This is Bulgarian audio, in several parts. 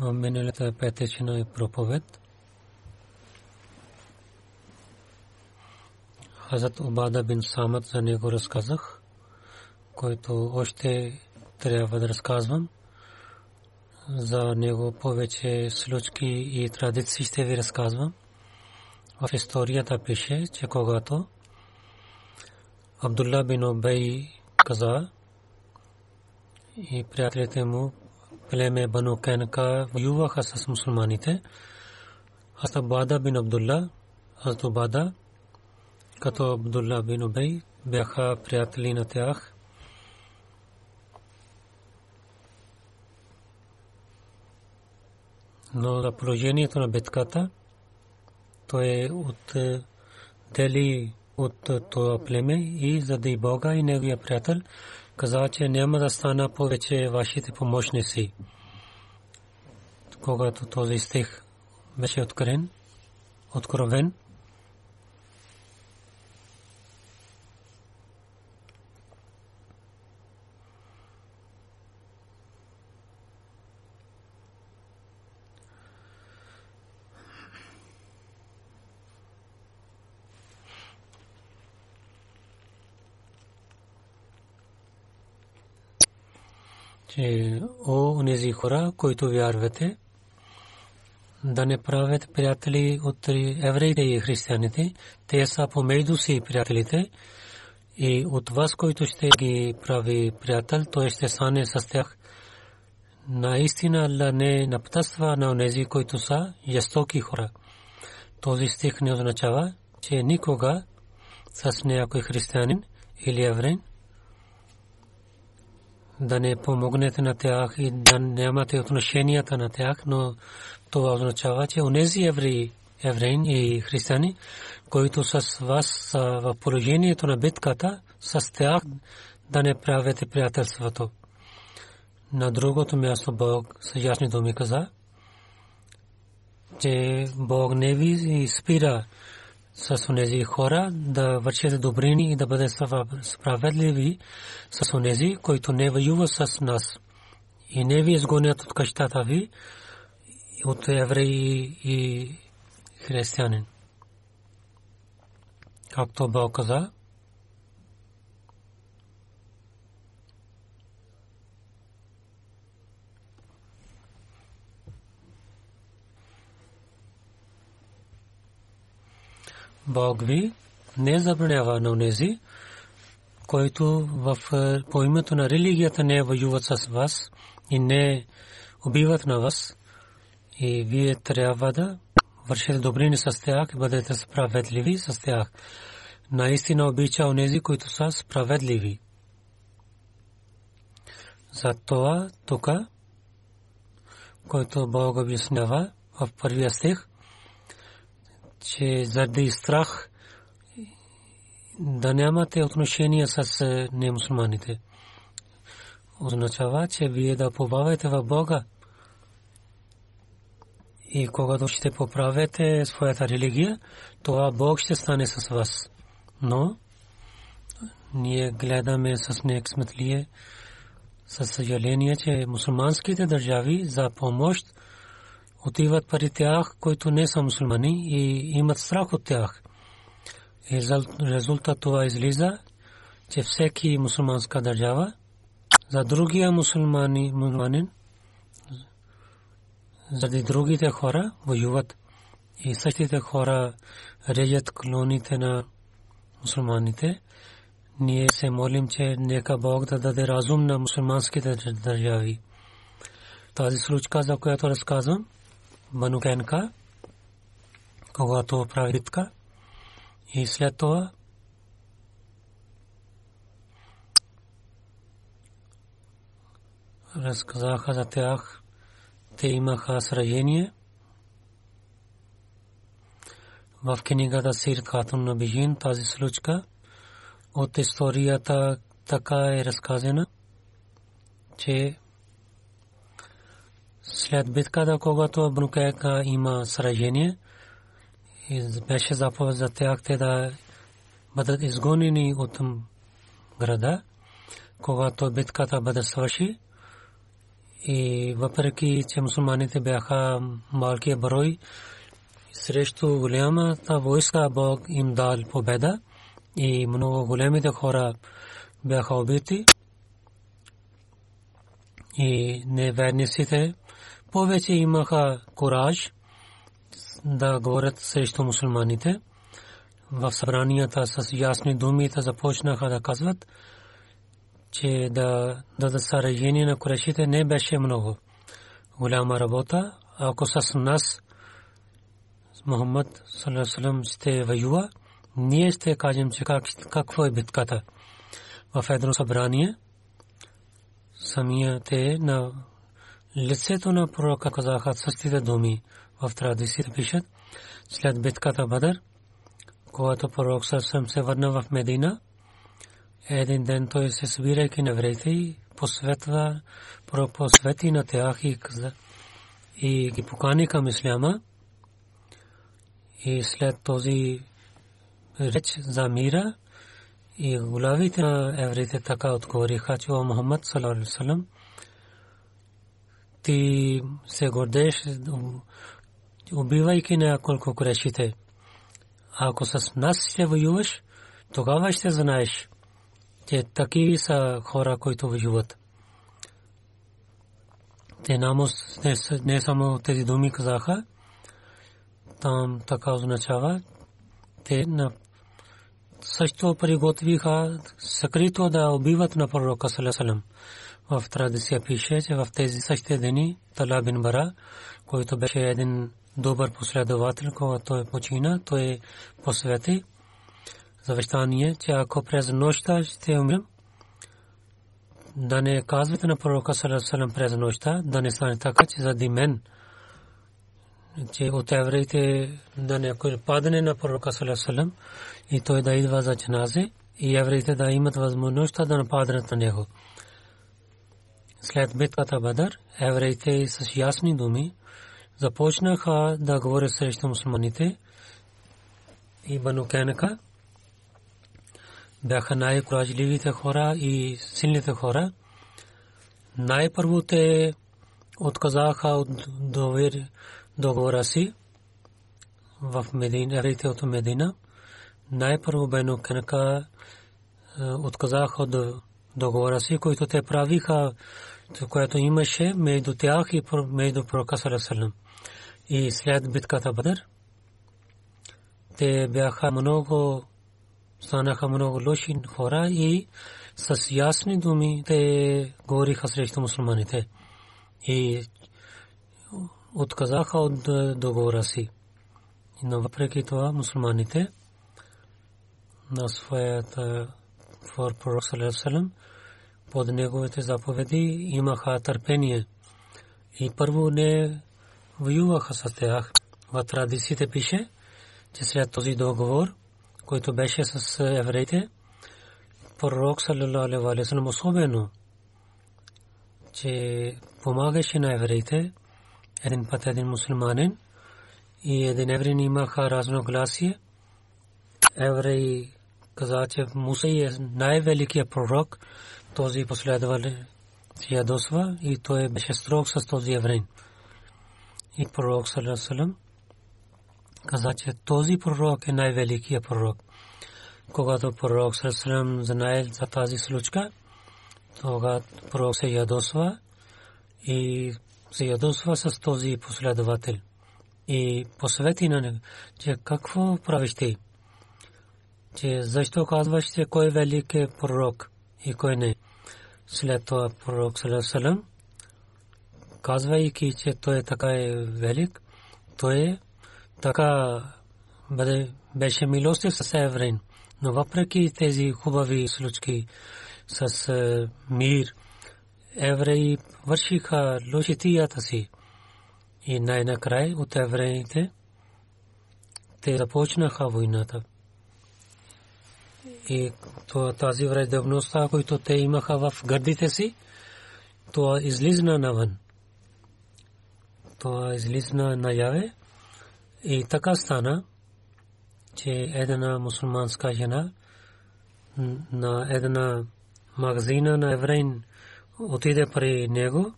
миналата петъчна проповед Хазрат Обада бин Самат за него разказах, който още трябва да разказвам. За него повече случки и традиции ще ви разказвам. В историята пише, че когато Абдулла бин Обей каза и приятелите му племе Бану Кенка воюваха с мусулманите. Хазрат Бада бин Абдулла, Хазрат Бада, като Абдулла бин Убей, бяха приятели на тях. Но за положението на битката, той от дели от това племе и заради Бога и неговия приятел каза, че няма да стана повече вашите помощници. Когато този стих беше откровен, откровен, че о нези хора, които вярвате, да не правят приятели от евреите и християните, те са помежду си приятелите и от вас, който ще ги прави приятел, той ще стане с тях. Наистина Алла не напътства на онези, които са жестоки хора. Този стих не означава, че никога с някой християнин или еврейн да не помогнете на тях и да нямате отношенията на тях, но това означава, че онези евреи, евреин и християни, които с вас са в положението на битката, с тях да не правите приятелството. На другото място Бог с ясни думи каза, че Бог не ви спира с онези хора да вършат добрини и да бъдат справедливи с онези, които не воюват с нас и не ви изгонят от къщата ви от евреи и християнин. Както Бог каза, Бог ви не забранява на унези, които в по името на религията не воюват с вас и не убиват на вас. И вие трябва да вършете добрини с тях и бъдете справедливи с тях. Наистина обича онези, които са справедливи. За това тук, който Бог обяснява в първия стих, че заради страх да нямате отношения с е, немусулманите. Означава, че вие да побавате в Бога и когато ще поправите своята религия, това Бог ще стане с вас. Но ние гледаме с неексметлие, със съжаление, че мусулманските държави за помощ отиват пари тях, които не са мусулмани и имат страх от тях. Резултат това излиза, че всеки мусулманска държава за другия мусулманин заради другите хора воюват и същите хора режат клоните на мусулманите. Ние се молим, че нека Бог да даде разум на мусулманските държави. Тази случка, за която разказвам, Банукенка, когато прави битка, и след това разказаха за тях те имаха сражение в книгата Сир Катун на Бижин тази случка от историята така е разказана, че след битката, когато Абнукайка има сражение, беше заповед за тях те да бъдат изгонени от града, когато битката бъде свърши, и въпреки, че мусулманите бяха малкия брой, срещу голямата войска Бог им дал победа и много големите хора бяха убити. И неверниците повече имаха кураж да говорят срещу мусулманите. В събранията с ясни думи започнаха да казват – че да дадат сражение на Курешите не беше много голяма работа. Ако с нас Мухаммад салам сте воюва, ние ще кажем, че как, какво е битката. В едно събрание самия те на лицето на пророка казаха същите думи в традицията пишат. След битката Бадър, когато пророк съвсем се върна в Медина, един ден той се събирайки на евреите и посветва, посвети на тях и, и ги покани към исляма. И след този реч за мира и главите на евреите така отговориха, че Мухаммад салам ти се гордееш, убивайки няколко крешите. Ако с нас ще воюваш, тогава ще знаеш, че такива са хора, които воюват. Те намос не само тези думи казаха, там така означава, те на също приготвиха скрито да убиват на пророка Салесалем. В традиция пише, че в тези същите дни Тала бин Бара, който беше един добър последовател, когато той почина, той посвети завещание, че ако през нощта ще умрем, да не казвате на пророка Салам през нощта, да не стане така, че заради мен, че от евреите да не падне на пророка Салам и той да идва за чаназе и евреите да имат възможност да нападнат на него. След битката Бадър, евреите с ясни думи започнаха да говорят срещу мусулманите и Бану Кенека бяха най-коражливите хора и силните хора. Най-първо те отказаха от договора си в Медина, евреите от Медина. Най-първо Бено Кенка е, отказаха от договора си, който те правиха, което имаше между тях и между пророка Салесалем. И след битката Бадър, те бяха много станаха много лоши хора и с ясни думи те говориха срещу мусулманите и отказаха от договора си. Но въпреки това мусулманите на своята for Пророк Салесалем под неговите заповеди имаха търпение. И първо не воюваха с тях. В традициите пише, че след този договор, който беше с евреите, пророк саллалаху алейхи особено, че помагаше на евреите, един път един мусулманин и един еврей имаха разногласие. Еврей каза, че Муса е най-великият пророк, този последовал си ядосва и той беше строг с този еврей. И пророк саллалаху каза, че този пророк е най-великият пророк. Когато пророк саллалаху знае за тази случка, тогава пророк се ядосва и се ядосва с този последовател. И посвети на него, че какво правиш ти? Че защо казваш, че кой е велик е пророк и кой не? След това пророк Салам казвайки, че той е така е велик, той е така беше милостив с еврейн. Но въпреки тези хубави случки с е, мир, евреи вършиха лошитията си. И най-накрай от евреите те започнаха войната. И тази враждебността, която те имаха в гърдите си, това излизна навън. Това излизна наяве. И така стана, че една мусулманска жена на една магазина на еврейн отиде при него.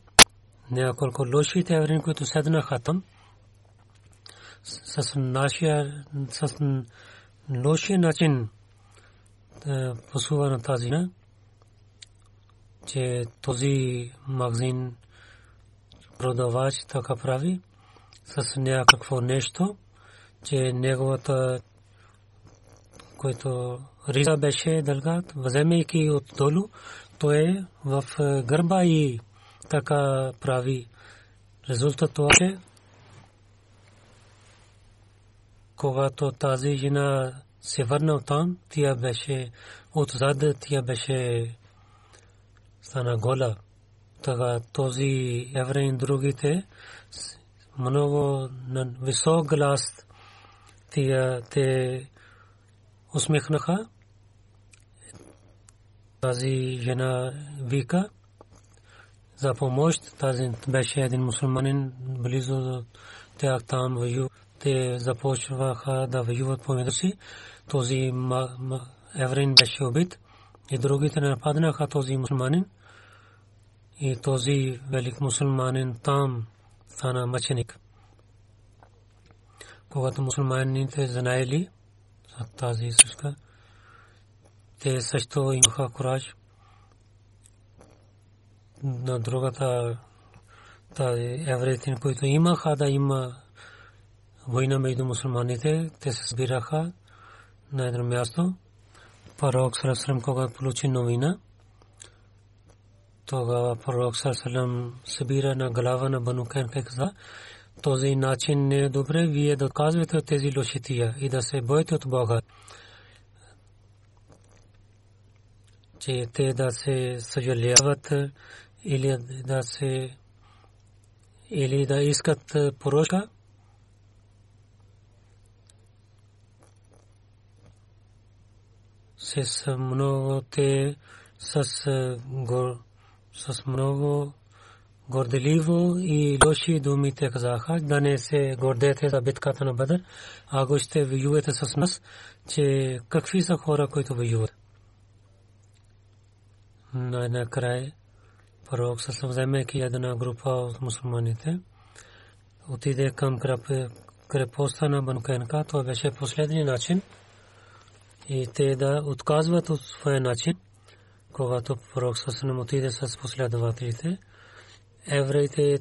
Няколко лошите евреин, които седнаха там, с нашия, с лошия начин посува на тази на, че този магазин продавач така прави с някакво нещо, че неговата, който риза беше дългат, вземайки отдолу, той е в е, гърба и така прави. Резултат това е, когато тази жена се върна от там, тя беше отзад, тя беше стана гола. Така този евреин другите много на висок глас тия те усмихнаха. Тази жена вика за помощ. Тази беше един мусулманин близо до тях там вою. Те започваха да воюват помежду си. Този еврейн беше убит и другите нападнаха този мусулманин. И този велик мусулманин там стана мъченик. Когато мусулманите знаели за тази случка, те също имаха кураж на другата тази евреите, които имаха да има война между мусулманите, те се събираха на едно място. Пророк Сарасалам, когато получи новина, тогава пророк Сарасалам събира на глава на Бану Кенка каза, този начин не е добре, вие да казвате от тези лошития и да се боите от Бога. Че те да се съжаляват или да се или да искат порошка. С много те с гор с много горделиво и лоши думи те казаха, да не се гордете за битката на Бадър, а го ще воювате с нас, че какви са хора, които воюват. Най-накрая пророк със вземайки една група от мусулманите, отиде към крепостта на Банкенка. Това беше последния начин и те да отказват от своя начин когато пророк Сасанам отиде с последователите, евреите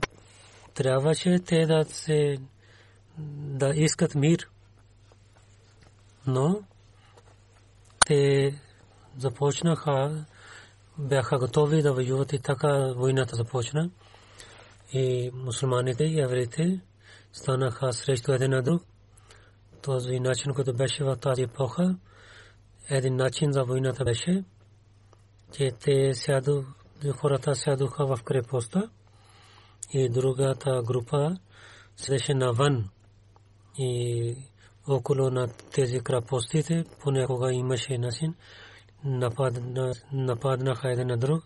трябваше те да се да искат мир. Но те започнаха, бяха готови да воюват и така войната започна. И мусулманите и евреите станаха срещу един на друг. този начин, който беше в тази епоха, един начин за войната беше, че те сяду, хората сядоха в крепостта и другата група седеше навън и около на тези крепостите понякога имаше начин нападнаха един на друг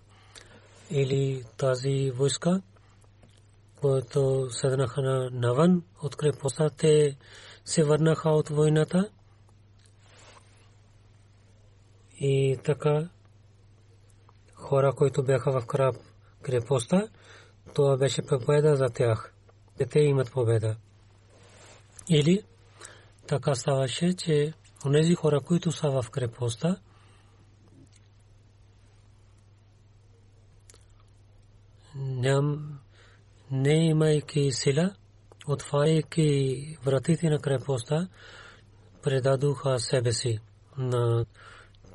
или тази войска, които седнаха навън от крепостта, те се върнаха от войната и така хора, които бяха в краб крепостта, това беше победа за тях. Те имат победа. Или така ставаше, че онези хора, които са в крепостта, ням, не имайки сила, отваряйки вратите на крепостта, предадоха себе си на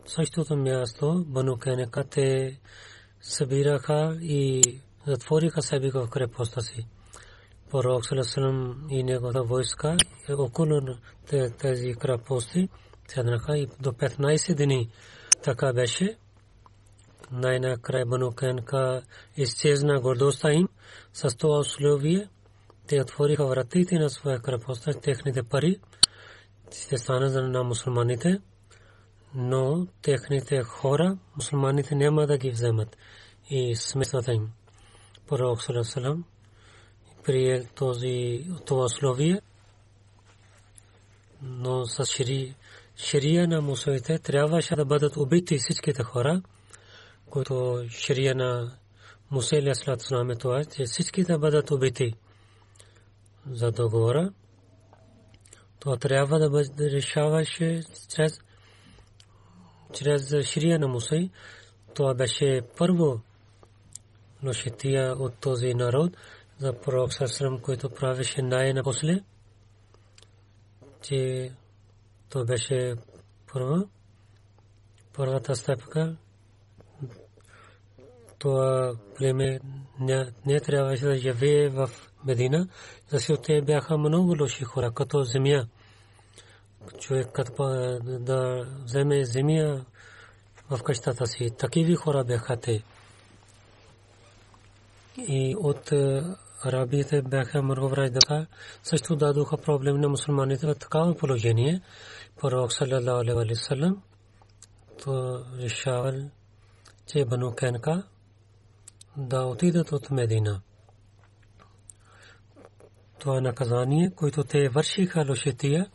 същото място, Бану Кенека, те събираха и затвориха себе в крепостта си. Пророк Салесалам и неговата войска около тези крепости седнаха и до 15 дни така беше. Най-накрая Бану Кенка изчезна гордостта им с това условие. Те отвориха вратите на своя крепостта, техните пари ще стана на мусулманите но техните хора, мусулманите няма да ги вземат и смесват им. Пророк Салам прие този това условие, но с шири, ширия на мусулите трябваше да бъдат убити всичките хора, които ширия на Муса или Аслат е това, че всички да бъдат убити за договора. Това трябва да бъде решаваше чрез чрез ширия на Мусей. Това беше първо ношития от този народ за пророк Сасрам, който правеше най-напосле, че то беше първа, първата стъпка. Това племе не, не трябваше да живее в Медина, защото те бяха много лоши хора, като земя човек да вземе земя в къщата си. Такиви хора бяха те. И от арабите бяха много враждака. Също дадоха проблем на мусулманите в такава положение. Пророк саллалаху алейхи ва саллям то решавал, че Бану Кенка да отидат от Медина. Това наказание, което те вършиха лошития,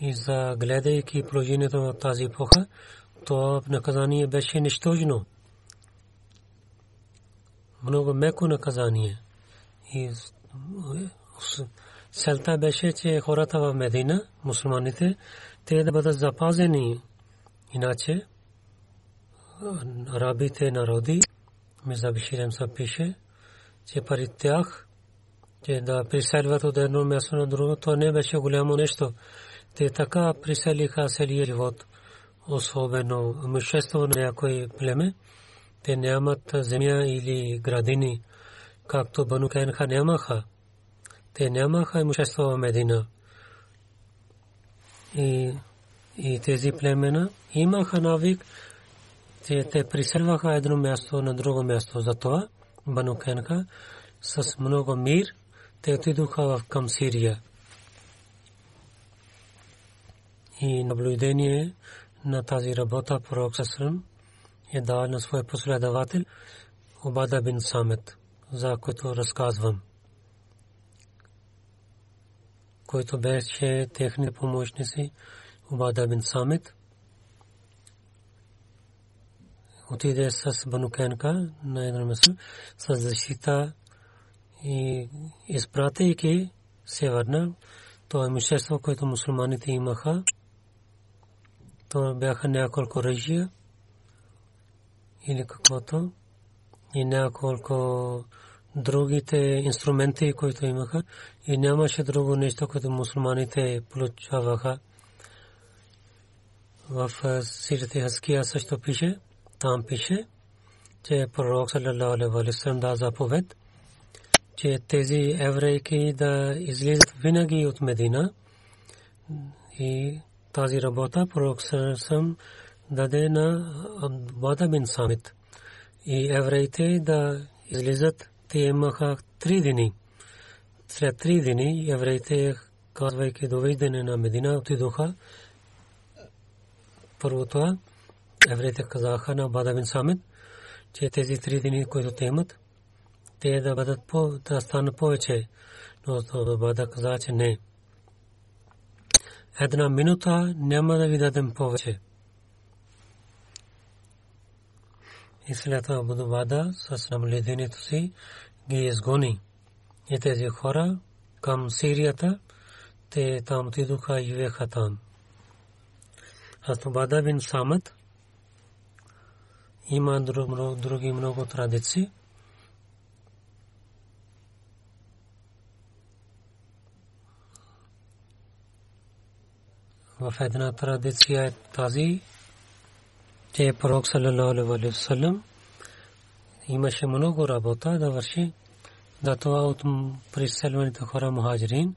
и за гледайки положението на тази епоха, то наказание беше нищожно. Много меко наказание. И целта беше, че хората в Медина, мусулманите, те да бъдат запазени. Иначе арабите народи, Миза Биширем са пише, че пари тях, че да преселват от едно място на друго, то не беше голямо нещо. Те така приселиха целия живот, особено имущество на някой племе. Те нямат земя или градини, както Бану Кенха нямаха. Те нямаха имущество в Медина. И, и тези племена имаха навик, че те приселваха едно място на друго място. Затова Бану Кенха с много мир те отидоха към Сирия и наблюдение на тази работа пророк Сасрам е дал на своя последовател Обада бин Самет, за който разказвам, който беше техни помощници Обада бин Самет. Отиде с Банукенка на едно место с защита и изпратейки се върна. Това имущество, което мусулманите имаха, то бяха няколко ръжия или каквото и няколко другите инструменти, които имаха и нямаше друго нещо, което мусулманите получаваха. В Сирите Хаския също пише, там пише, че пророк саллалаху алейхи да заповед, че тези еврейки да излизат винаги от Медина, и тази работа пророк съм даде на Бада бин Самит. И евреите да излизат, те имаха три дни. След три дни евреите, казвайки довиждане на Медина, отидоха. Първо това, евреите казаха на Бада бин Самит, че тези три дни, които те имат, те да бъдат по, да станат повече. Но Бада каза, че не. Една минута няма да ви дадем повече. И след това Будовада с намалението си ги изгони. И тези хора към Сирията, те там отидоха и живееха там. Аз Бада бин Самът има други много традиции. В една традиция е тази, че пророк саллалаху алейхи васалам имаше много работа да върши. Да това от приселваните хора мухаджирин,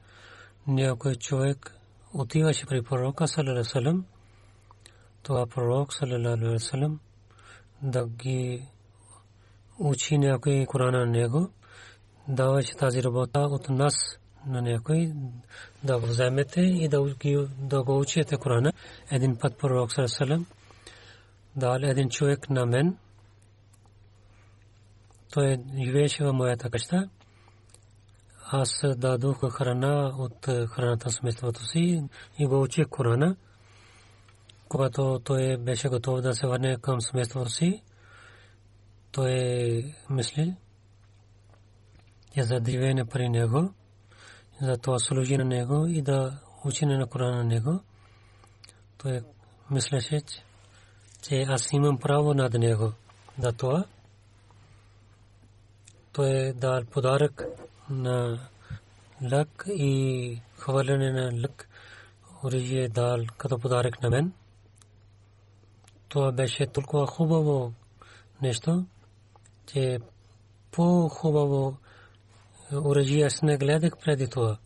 някой човек отиваше при пророка саллалаху васалам, това пророк саллалаху васалам да ги учи някой Корана на него, даваше тази работа от нас на някой да вземете и да, да го учите Корана. Един път пророк Салам дал един човек на мен. Той живееше в моята къща. Аз дадох храна от храната семейството си и го учих Корана. Когато той беше готов да се върне към семейството си, той мисли, че за дивене при него за това служи на него и да учи на Корана на него. Той мислеше, че аз имам право над него. За това той е дал подарък на лък и хвърляне на лък. Оръжие дал като подарък на мен. Това беше толкова хубаво нещо, че по-хубаво оръжие аз не гледах преди това.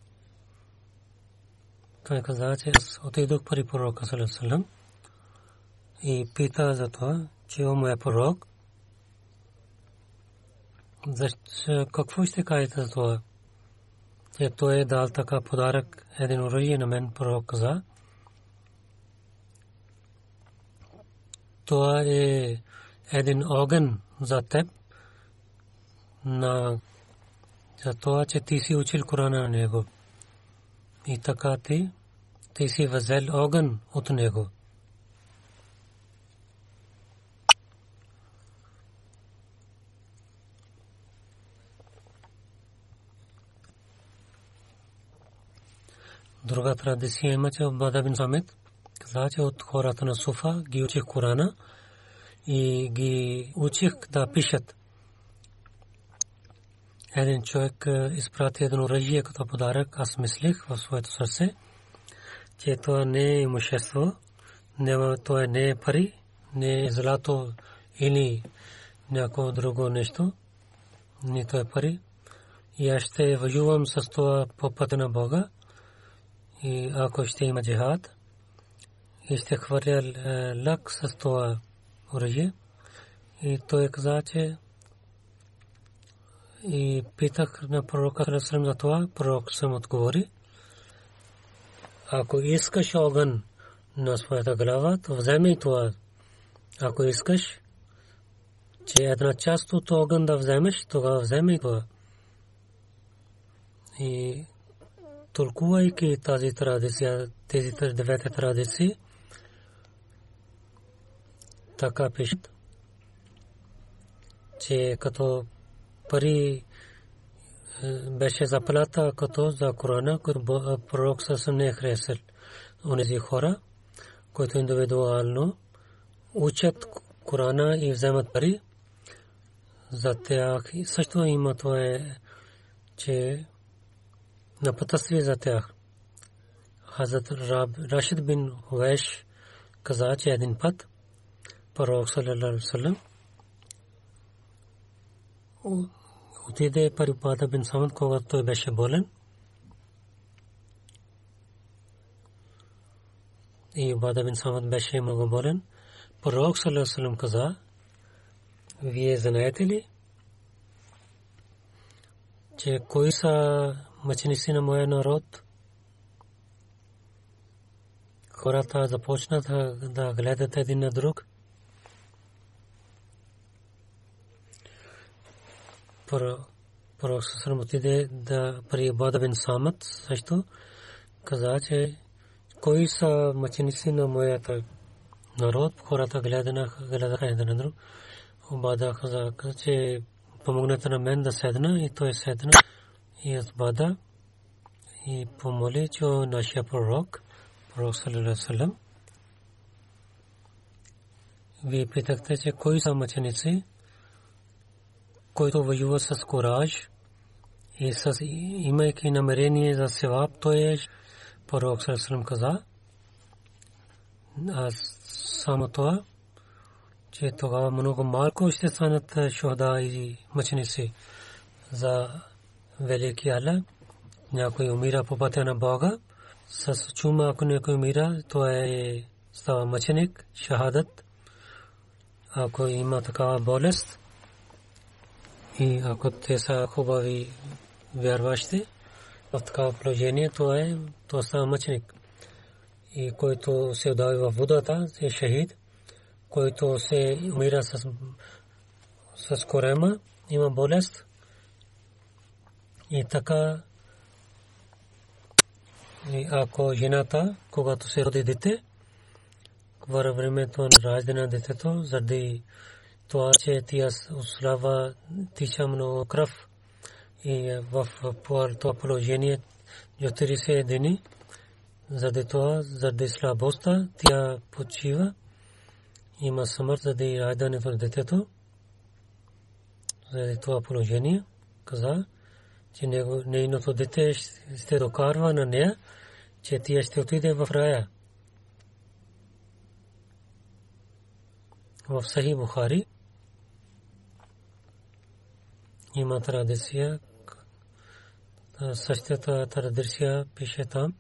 Той каза, че аз отидох при пророка Салесалам и пита за това, че о моя пророк, какво ще кажете за това? Че той е дал така подарък, един оръжие на мен пророк каза. Това е един огън за теб на за това, че ти си учил Корана на него. И така ти, ти си възел огън от него. Друга традиция има, че Бада бин Самет каза, че от хората на Суфа ги учих Корана и ги учих да пишат един човек е, изпрати едно оръжие като подарък. Аз мислих в своето сърце, че това не е имущество, това не е пари, не е злато или някакво друго нещо, нито е пари. И аз ще воювам с това по пътя на Бога. И ако ще има джихад, и ще хвърля е, лък с това оръжие. И той каза, че и питах на пророка Салесалам за това, пророк съм отговори. Ако искаш огън на своята глава, то вземи това. Ако искаш, че една част от огън да вземеш, тогава вземи това. И толкувайки тази традиция, тези девете традиции, така пишат, че като пари беше заплата като за Корана, който пророк съвсем не е харесал. Онези хора, които индивидуално учат Корана и вземат пари, за тях също има това е, че напътъстви за тях. Хазрат Рашид бин Хуеш каза, че един път пророк саллалаху отиде при бин Самад, когато той беше болен. и Бада бин Самад беше много болен. Пророк Салесалам каза, вие знаете ли, че кои са мъченици на моя народ? Хората започнат да гледат един на друг. Пророк Салесалам отиде да при Бада бин Самад също каза, че кои са мъченици на моята народ, хората гледаха, един на друг. Обада каза, че помогнете на мен да седна и той седна и аз бада и помоли, че нашия пророк, пророк салалалалалалам, вие питахте, че кои са мъченици, който воюва с кораж и с имайки намерение за севап, той е пророк Сърсърм каза, аз само това, че тогава много малко ще станат шохда и мъченици за велики Алла. Някой умира по пътя на Бога. С чума, ако някой умира, то е става мъченик, шахадат. Ако има такава болест и ако те са хубави вярващи, в такава положение, то е, то става мъченик. И който се удави в водата, е шахид. Който се умира с, с корема, има болест. И така, и ако жената, когато се роди дете, във времето на раждане на детето, заради това, че тя слава тича много кръв, и в това положение 40 дни заради това, заради слабостта, тя почива. Има смърт заради раждането на детето. Заради това положение каза, че нейното дете ще докарва на нея, че тя ще отиде в рая. В Сахи Бухари има традиция, същата традиция пише там.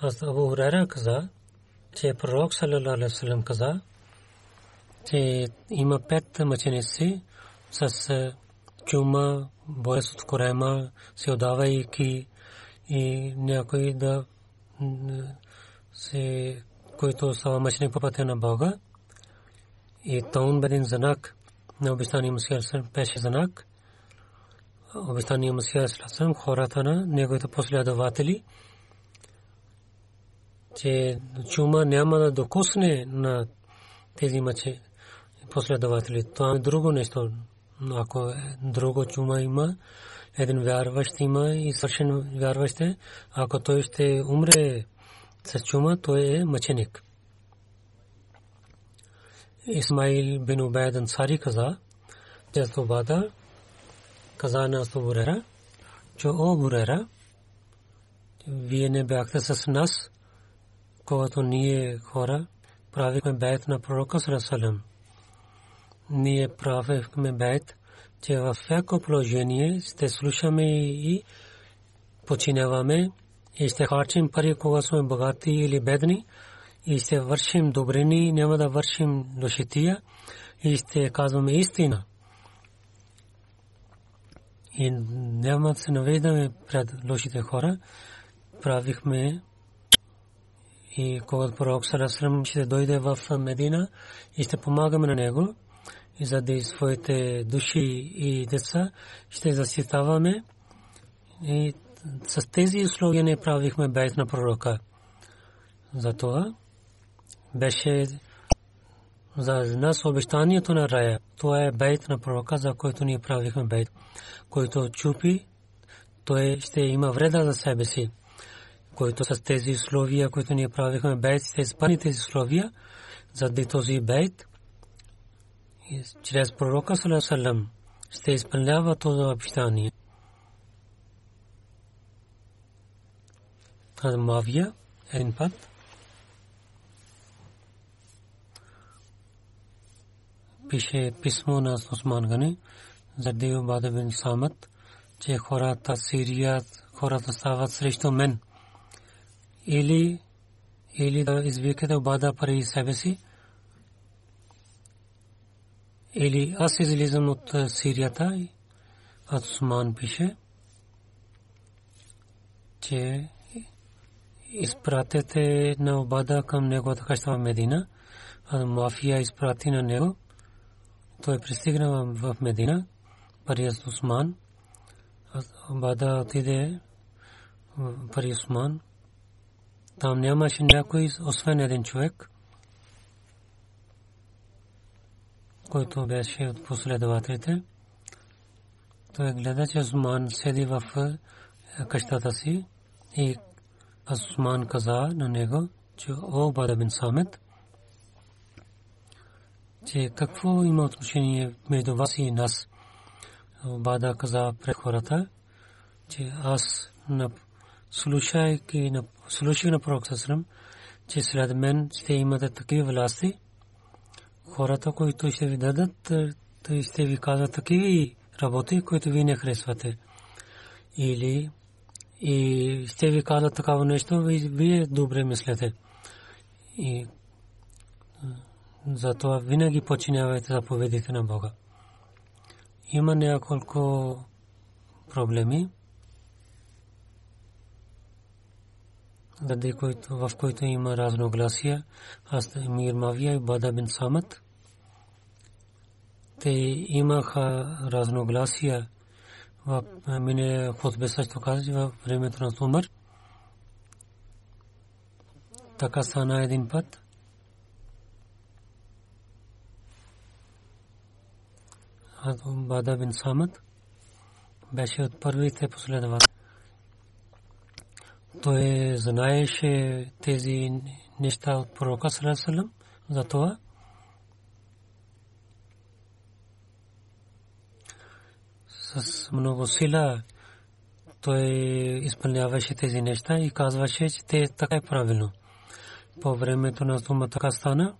Аз Абу Хурайра каза, че пророк вассалам каза, че има пет мъченици с чума, болест от корема, се отдавайки и някой да се, който става мъченик по пътя на Бога. И Таун Бедин Занак на обещания Мусия беше Занак обещания Масия Сласам, хората на неговите последователи, че чума няма да докосне на тези мъче последователи. Това е друго нещо. Ако е друго чума има, един вярващ има и свършен вярващ е, ако той ще умре с чума, той е мъченик. Исмаил бин Убайд Ансари каза, че това каза на Бурера, че о Бурера, вие не бяхте с нас, когато ние хора правихме бейт на пророка Сарасалам. Ние правихме бейт, че във всяко положение ще слушаме и починяваме и ще харчим пари, кога сме богати или бедни, и ще вършим добрини, няма да вършим лошития и ще казваме истина и няма да се навеждаме пред лошите хора. Правихме и когато пророк Сарасрам ще дойде в Медина и ще помагаме на него и заради своите души и деца ще заситаваме и с тези условия не правихме бейт на пророка. Затова беше за нас обещанието на рая. Това е бейт на пророка, за който ние правихме бейт. Който чупи, той ще има вреда за себе си. Който с тези условия, които ние правихме бейт, ще изпълни тези условия, заради този бейт, чрез пророка Салам ще изпълнява това обещание. Мавия един път пише писмо на Осман Гани за Бада бин Самат, че хората Сирия, хората стават срещу мен. Или или да извикате обада пари себе си, или аз излизам от Сирията и Осман пише, че изпратете на обада към неговата къща в Медина, а мафия изпрати на него. Той пристигна в Медина, Парият Осман, обада отиде пари Осман. Там нямаше някой, освен един човек, който беше от последователите. Той гледа, че Осман седи в къщата си и Осман каза на него, че о Бада бин Самет, че какво има отношение между вас и нас. Бада каза пред хората, че аз слушайки на слушайки на пророк Сасрам, че след мен ще имате такива власти, хората, които ще ви дадат, те ще ви казват такива работи, които ви не харесвате. Или и ще ви казват такава нещо, вие добре мислете. И затова винаги починявайте заповедите на Бога. Има няколко проблеми, заради в които има разногласия. Аз Мир Мавия и Бада бин Самат. Те имаха разногласия в мине хотбе също каза, във времето на Умар. Така стана един път. Бада бин Самат беше от първите последователи. Той знаеше тези неща от пророка Салам, затова с много сила той изпълняваше тези неща и казваше, че те така е правилно. По времето на Тума така стана,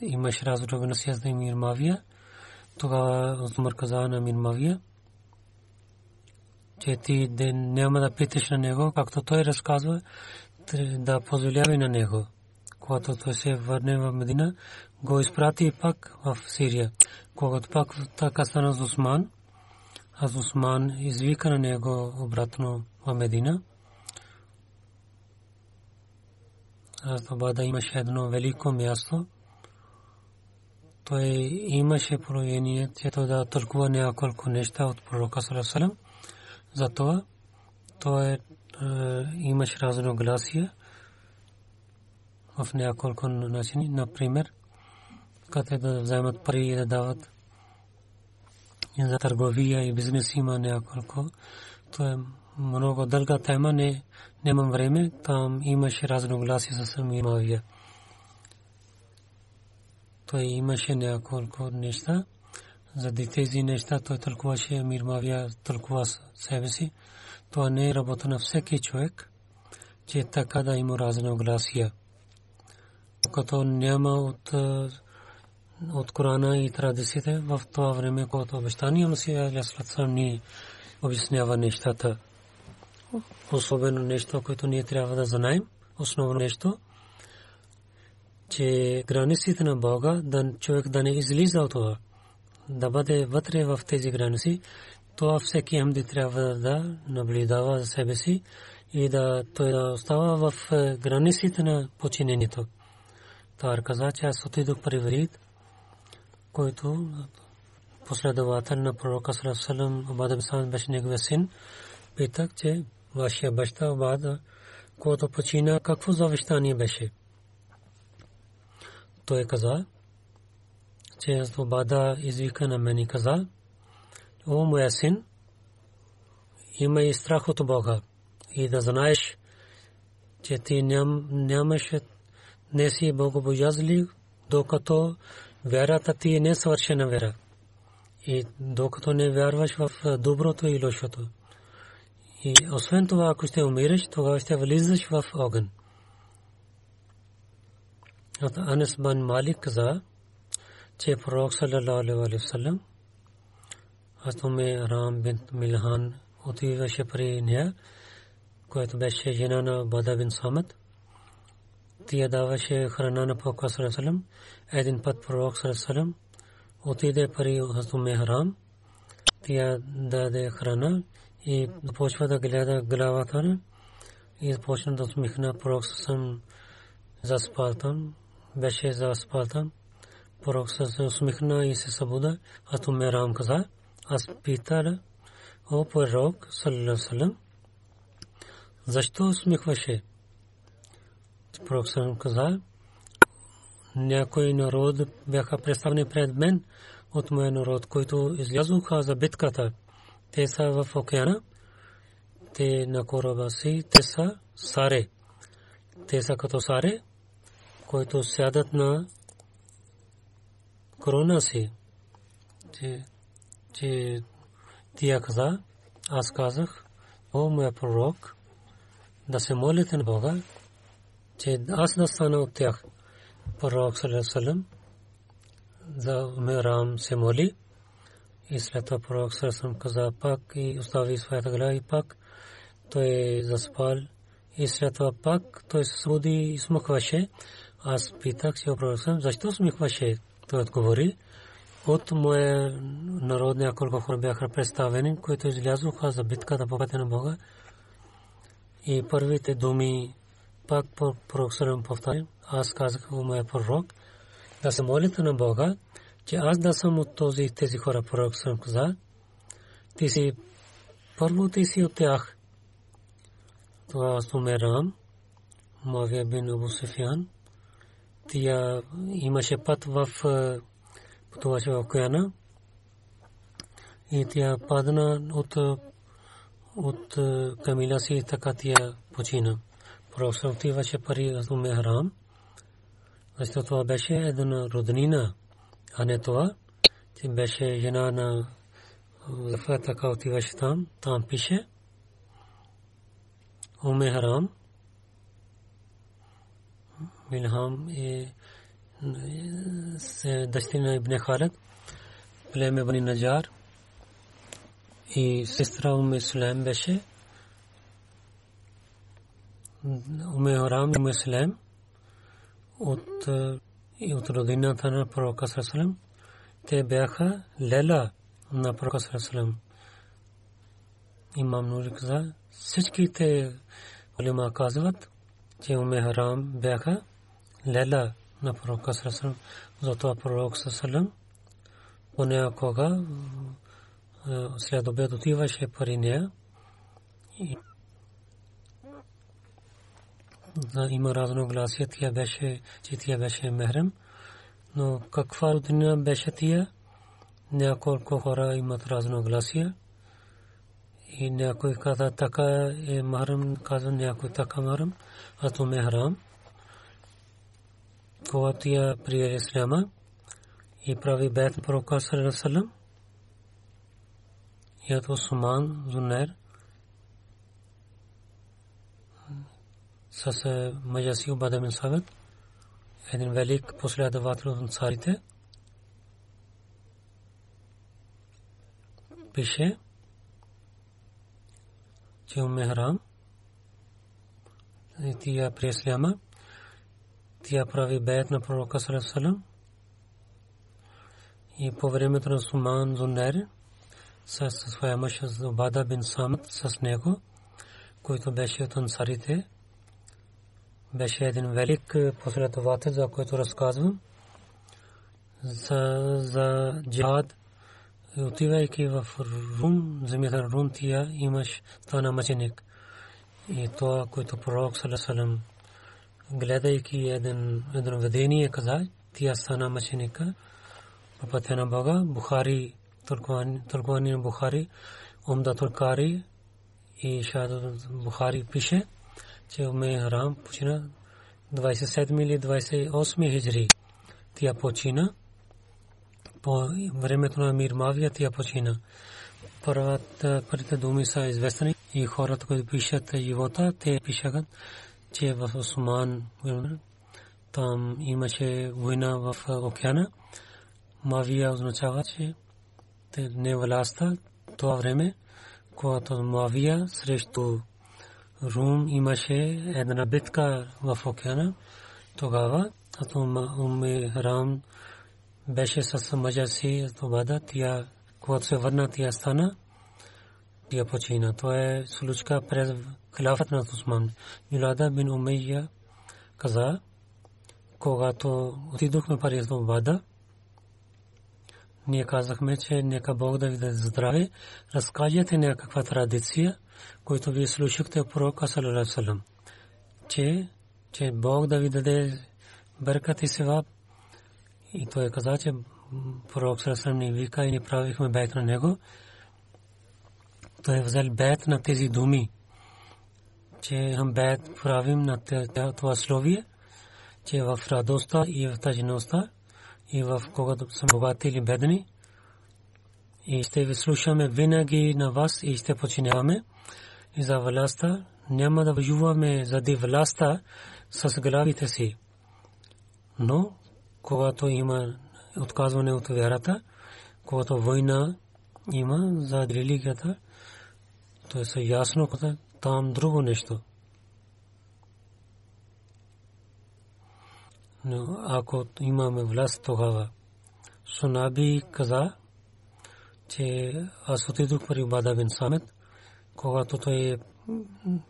имаше разруга на създа Мир Мавия, тогава Умар каза на Мир Мавия, че ти няма да питаш на него, както той разказва, да позволява на него. Когато той се върне в Медина, го изпрати пак в Сирия. Когато пак така стана с Осман, аз Осман извика на него обратно в Медина. Аз Обада имаше едно велико място. Той имаше проявение, че той да тълкува няколко неща от пророка Салесалем. Затова той е, имаше разногласия в няколко начини. Например, като да вземат пари и да дават за търговия и бизнес има няколко. То е много дълга тема, не, нямам време. Там имаше разногласия с Мавия. Той имаше няколко неща. За тези неща той тълкуваше Мирмавия, тълкува себе си. Това не е работа на всеки човек, че така да има разногласия. Като няма от от Корана и традициите в това време, когато обещания Масия Аляслатсам ни обяснява нещата. Особено нещо, което ние трябва да знаем. Основно нещо, че границите на Бога, да човек да не излиза от това, да бъде вътре в тези граници, това всеки амди трябва да наблюдава за себе си и да той да остава в е, границите на починението. Това каза, че аз отидох при Варид, който последовател на пророка Салам Абад Сан беше неговия син, питах, че вашия баща Абада, който почина, какво завещание беше? Той каза, че Абада извика на мен и каза, о моя син, има и страх от Бога и да знаеш, че ти нямаш не си богобоязлив, докато вярата ти е несвършена вера. И докато не вярваш в доброто и лошото. И освен това, ако ще умираш, тогава ще влизаш в огън. От Анес бан Малик каза, че пророк саллалаху алейхи васалам аз ме Рам бинт Милхан отиваше при нея, която беше жена на Бада бин Самат. тия даваше храна на пророка Салам. Един път пророк Салам отиде пари от Мехрам. Тя даде храна и започва да гледа главата и започна да смихна пророк Салам заспал там. Беше заспал там. Пророк Салам усмихна и се събуда. А то Мехрам каза, аз питала, о пророк Салам, защо усмихваше? Пророк Салам каза, някой народ бяха представени пред мен от моя народ, които излязоха за битката. Те са в океана, те на кораба си, те са саре. Те са като саре, които сядат на корона си. Че, тия каза, аз казах, о моя пророк, да се молите на Бога, че аз да стана от тях. Пророк Салесалем за Мерам се моли и след това пророк Салесалем каза пак и остави своята глава и пак той заспал и след това пак той се събуди и смъкваше. Аз питах се Салесалем защо смъкваше? Той отговори от моя народ няколко хора бяха представени, които излязоха за битката по пътя на Бога. И първите думи пак Салам повтаря, аз казах у моя пророк, да се молите на Бога, че аз да съм от този тези хора пророк Салам каза, ти си първо ти си от тях. Това Сумерам, Мавия бин Абу тя имаше път в пътуваше в океана и тя падна от от камила си така тя почина. Пророк отиваше пари от Уме Харам, защото това беше една роднина, а не това, че беше жена на Зафа така отиваше там, там пише. Уме Харам, Милхам е дъщеря Ибн Халид, племе Бани Наджар и сестра Уме Сулейм беше Уме Харам и от и от родината на пророка Сърсалем. Те бяха лела на пророка Сърсалем. Имам Нури каза, всичките улема казват, че Уме Харам бяха лела на пророка Сърсалем. Затова пророк Сърсалем понякога след обед отиваше при нея има разногласие, тя беше, че тя беше мехрем, но каква родина беше тя? Няколко хора имат разногласие и някой каза така е махрам, каза някой така махрам, а то мехрам. Когато тя прие Исляма и прави бед на пророка Салам, и от Осман Зунер – с Маджаси Убада бин Сабит, един велик последовател от царите, пише, че Уме Харам, тия при Исляма, тя прави бед на пророка Салам и по времето на Суман Зунер с своя мъж Убада бин Самат с него, който беше от ансарите, беше един велик последовател, за който разказвам. За, за джихад, отивайки в Рум, земята Рум, тия имаш стана мъченик. И това, което пророк Салесалем, гледайки един, едно видение, каза, тия стана мъченика по пътя на Бога, Бухари, Турквани на Бухари, Умда Туркари и Шахад Бухари пише, че Уме Харам почина 27 или 28 хиджри. Тя почина. По времето на Мир Мавия тя почина. Първите думи са известни и хората, които пишат живота, те пишат, че в Осман там имаше война в океана. Мавия означава, че не властта това време, когато Мавия срещу Рум имаше една битка в океана Тогава Уме Рам беше с мъжа си Тобада, тя, когато се върна, тя стана, тя почина. Това е случка през хилафът на Усман. Милада бин Умейя каза, когато отидохме пари за Тобада, ние казахме, че нека Бог да ви даде здраве, разкажете някаква традиция, която вие слушахте пророка салалалаху че, че Бог да ви даде бъркат и севап. И той каза, че пророк салалалаху ни вика и ни правихме бейт на него. Той е взел бейт на тези думи, че хам бейт правим на това словие, че в радостта и в тъжността и в когато са богати или бедни. И ще ви слушаме винаги на вас и ще починяваме. И за властта няма да воюваме заради властта с главите си. Но когато има отказване от вярата, когато война има за религията, то е ясно, там друго нещо. но ако имаме власт тогава. Сунаби каза, че аз отидох при Бада бин Самет, когато той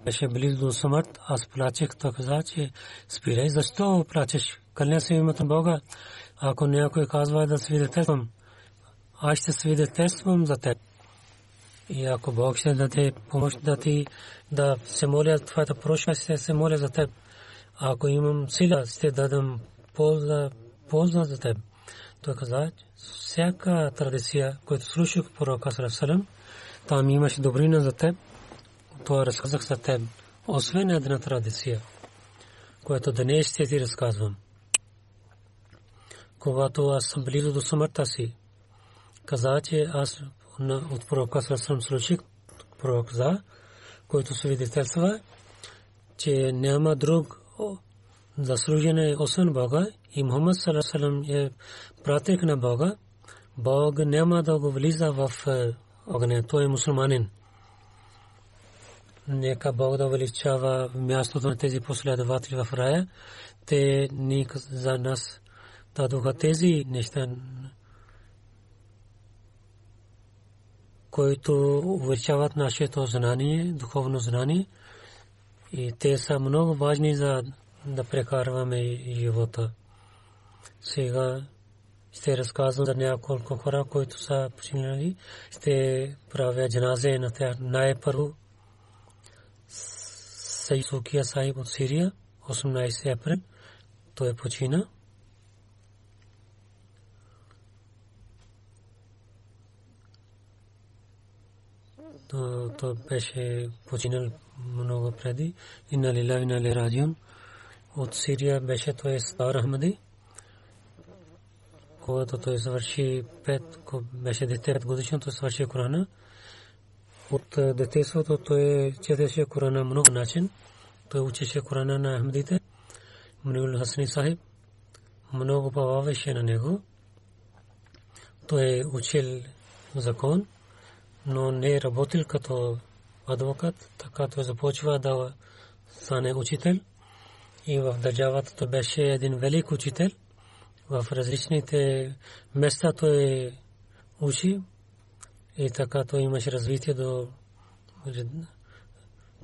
беше близо до смърт, аз плачех, каза, че спирай, защо плачеш? Кълня се името Бога. Ако някой казва да свидетелствам, аз ще свидетелствам за теб. И ако Бог ще даде помощ да ти да се моля твоята прошка, ще се моля за теб. Ако имам сила, ще дадам полза, полза за теб. Той каза, всяка традиция, която слушах пророка Сарасалам, там имаше добрина за теб. Това разказах за теб. Освен една традиция, която днес ще ти разказвам. Когато аз съм близо до смъртта си, каза, че аз от пророка Сарасалам слушах пророк за, който свидетелства, че няма друг заслужен освен Бога и Мухаммад салам е пратик на Бога, Бог няма да го влиза в е, огъня. Той е мусулманин. Нека Бог да увеличава мястото на тези последователи в рая. Те ни за нас дадоха тези неща, които увеличават нашето знание, духовно знание. И те са много важни за да прекарваме живота. Сега ще разказвам за няколко хора, които са починали. Ще правя джаназе на тях. Най-първо Сайсукия Сайб от Сирия, 18 април. Той почина. То беше починал много преди. И на Лила и на Лерадион от Сирия беше той Стар Ахмади. Когато той завърши пет, беше дете пет годишно, той свърши Корана. От е, детеството той четеше Корана много начин. Той учеше Корана на Ахмадите. Мниул Хасани Сахиб много поваваше на него. Той е учил закон, но не е работил като адвокат, така той започва да стане учител. И в държавата той беше един велик учител. В различните места той учи. И така той имаше развитие до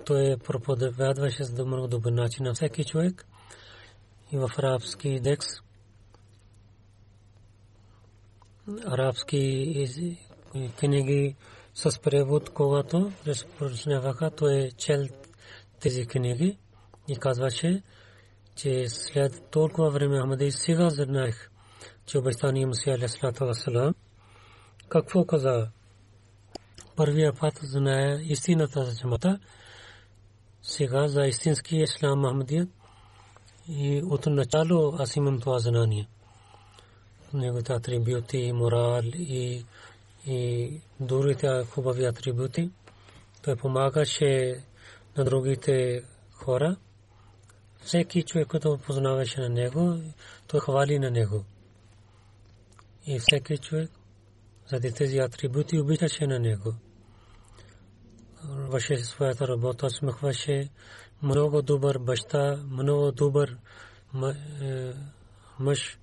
той проповядваше за много добър начин на всеки човек. И в арабски декс арабски книги с превод, когато разпространяваха, той е чел тези книги и казваше, че след толкова време Ахмади сега знаех, че обещания Мусия Алейхиссалату Вассалам какво каза? Първия път знае истината за джамата, сега за истински ислам Ахмадият и от начало аз имам това знание. Неговите атрибути, морал и, и другите хубави атрибути. Той помагаше на другите хора всеки човек, който познаваше на него, той хвали на него. И всеки човек заради тези атрибути обичаше на него. Вършеше своята работа, смехваше много добър баща, много добър мъж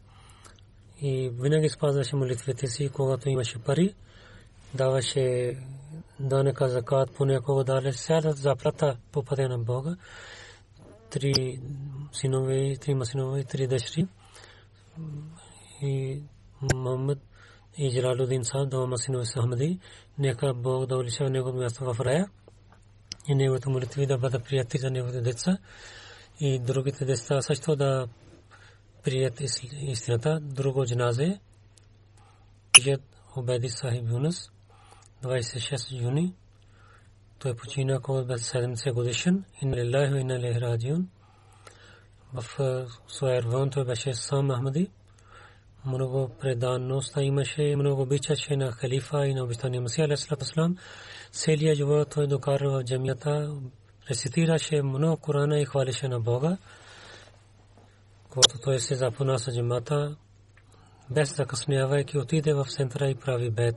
и винаги спазваше молитвите си, когато имаше пари, даваше данъка закат, понякога дали сядат заплата по пътя на Бога. Три синове, три синове, три дъщери. И Мухаммад и Джалалудин са двама синове са Ахмади. Нека Бог да уличава негово място в рая и неговите молитви да бъдат прияти за неговите деца и другите деца също да прият истината. Друго джаназе Жед Обеди Сахиб Юнус 26 юни. Той почина беше 70 годишен. Инна лилахи ва инна илайхи раджиун. В Суайрван той беше сам Ахмади. Много преданност имаше много обичаше на халифа и на обичания Масия алейхиссалам целият живот той докара в джамията. Рецитираше много Корана и хвалеше на Бога. Когато той се запона с джамата без закъснявайки отиде в центъра и прави бед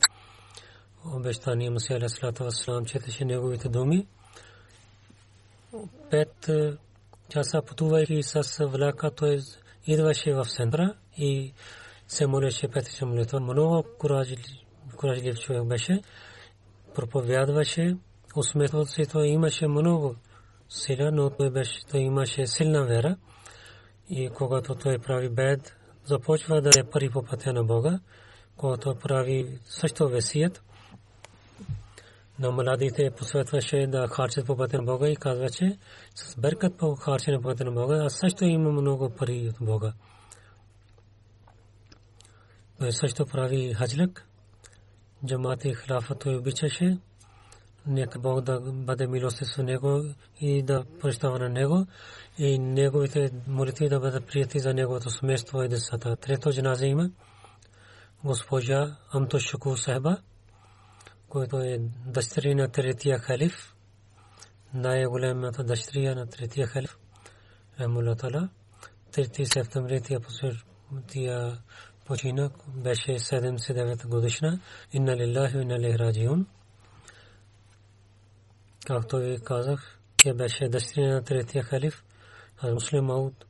обещания Масия алейхиссалам четеше неговите думи пет часа пътувайки с влака той идваше в центъра и се молеше петична молитва. Много куражлив човек беше. Проповядваше. Усмехват се, той имаше много сила, но той, беше, той имаше силна вера. И когато той прави бед, започва да е пари по пътя на Бога. Когато прави също весият, на младите посветваше да харчат по пътя на Бога и казва, че с беркат по харчене по пътя на Бога, аз също имам много пари от Бога. Той също прави хаджлък. Джамат и хилафа той обичаше. Нека Бог да бъде милостив с него и да прощава на него и неговите молитви да бъдат прияти за неговото семейство и децата. Трето джаназе има госпожа Амто Шуку Сахба, който е дъщеря на третия халиф, най-голямата дъщеря на третия халиф, Амулатала. 3 септември тия почина беше 79 годишна. Инна лиллахи инна раджиун. Както ви казах, тя беше дъщеря на третия халиф, Муслим Мауд,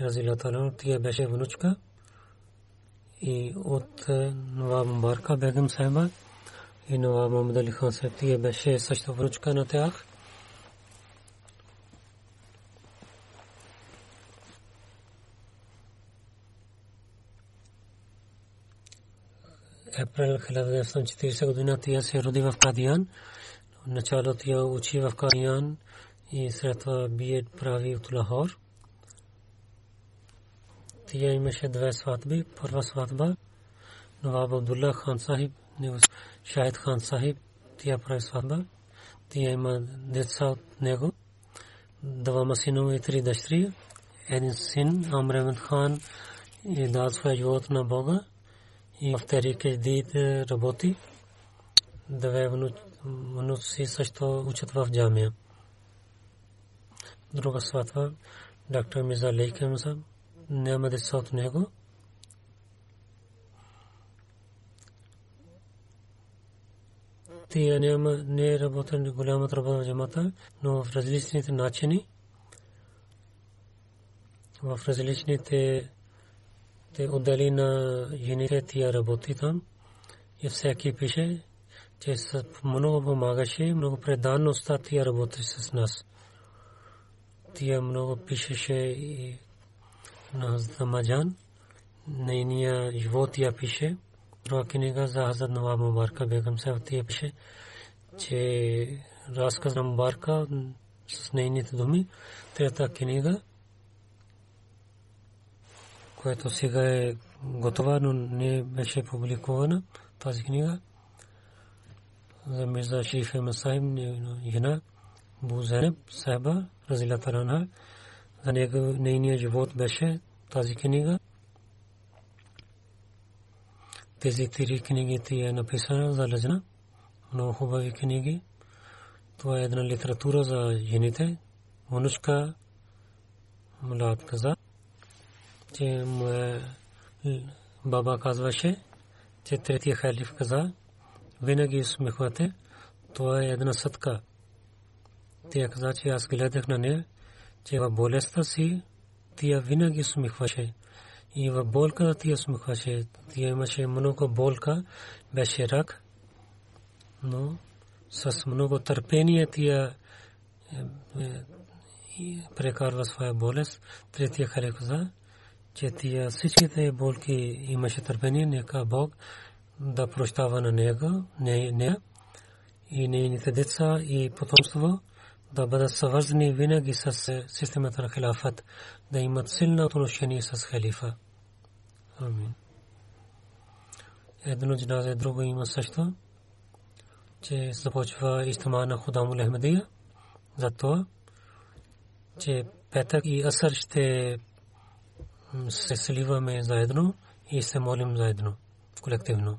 разилатала, тя беше внучка и от Нова Мубарка Бегам Сайба и Нова Мухаммад Али Хан Сайб, тя беше също внучка на тях. Април 1940 година тя се роди в Кадиян. Начало тя учи в Кадиян и след това бие прави от Лахор. Тя имаше две сватби. Първа сватба Наваб Абдулла хан Сахиб, Шахид хан Сахиб, тя прави сватба. Тя има деца от него. Двама синове и три дъщери. Един син, Амремед хан, и дал своя живот на Бога и в Терик Дид работи. Две внуци също учат в джамия. Друга сватва, доктор Миза Лейкем са, няма деца от него. Тия няма, не е работа голямата работа в джамата, но в различните начини, в различните те отдели на жените тия работи там и всеки пише, че много помагаше, много преданността тия работи с нас. Тия много пишеше и на Замаджан, нейния живот тия пише. Друга книга за Хазад Наваб Мубарка Бегам се тия пише, че разказ на Мубарка с нейните думи. Трета книга което сега е готова, но не беше публикувана тази книга. За Мирза Шериф Масаим, жена Бузенеб Сайба, Разила Тарана, за него нейният живот беше тази книга. Тези три книги ти е написана за лъжна. Много хубави книги. Това е една литература за жените. Внучка Млад каза че баба казваше, че третия халиф каза, винаги усмихвате, това е една съдка. Тя каза, че аз гледах на нея, че в болестта си тия винаги усмихваше. И в болката тия усмихваше. Тия имаше много болка, беше рак. Но с много търпение тия е, е, прекарва своя болест. Третия харе каза, че тия всичките болки имаше търпение, нека Бог да прощава на него, не, не, и нейните деца и потомство да бъдат съвързани винаги с системата на хилафът, да имат силно отношение с халифа. Амин. Едно джиназе, друго има също, че започва истима на Худамул Ахмедия, за това, че петък и асър ще се сливаме заедно и се молим заедно, колективно.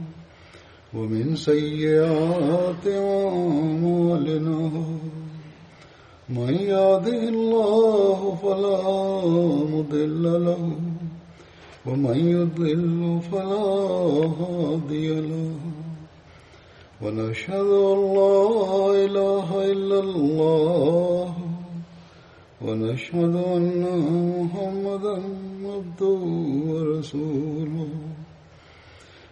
ومن سيئات أعمالنا من يهده الله فلا مضل له ومن يضلل فلا هادي له ونشهد أن لا إله إلا الله ونشهد أن محمدا عبده ورسوله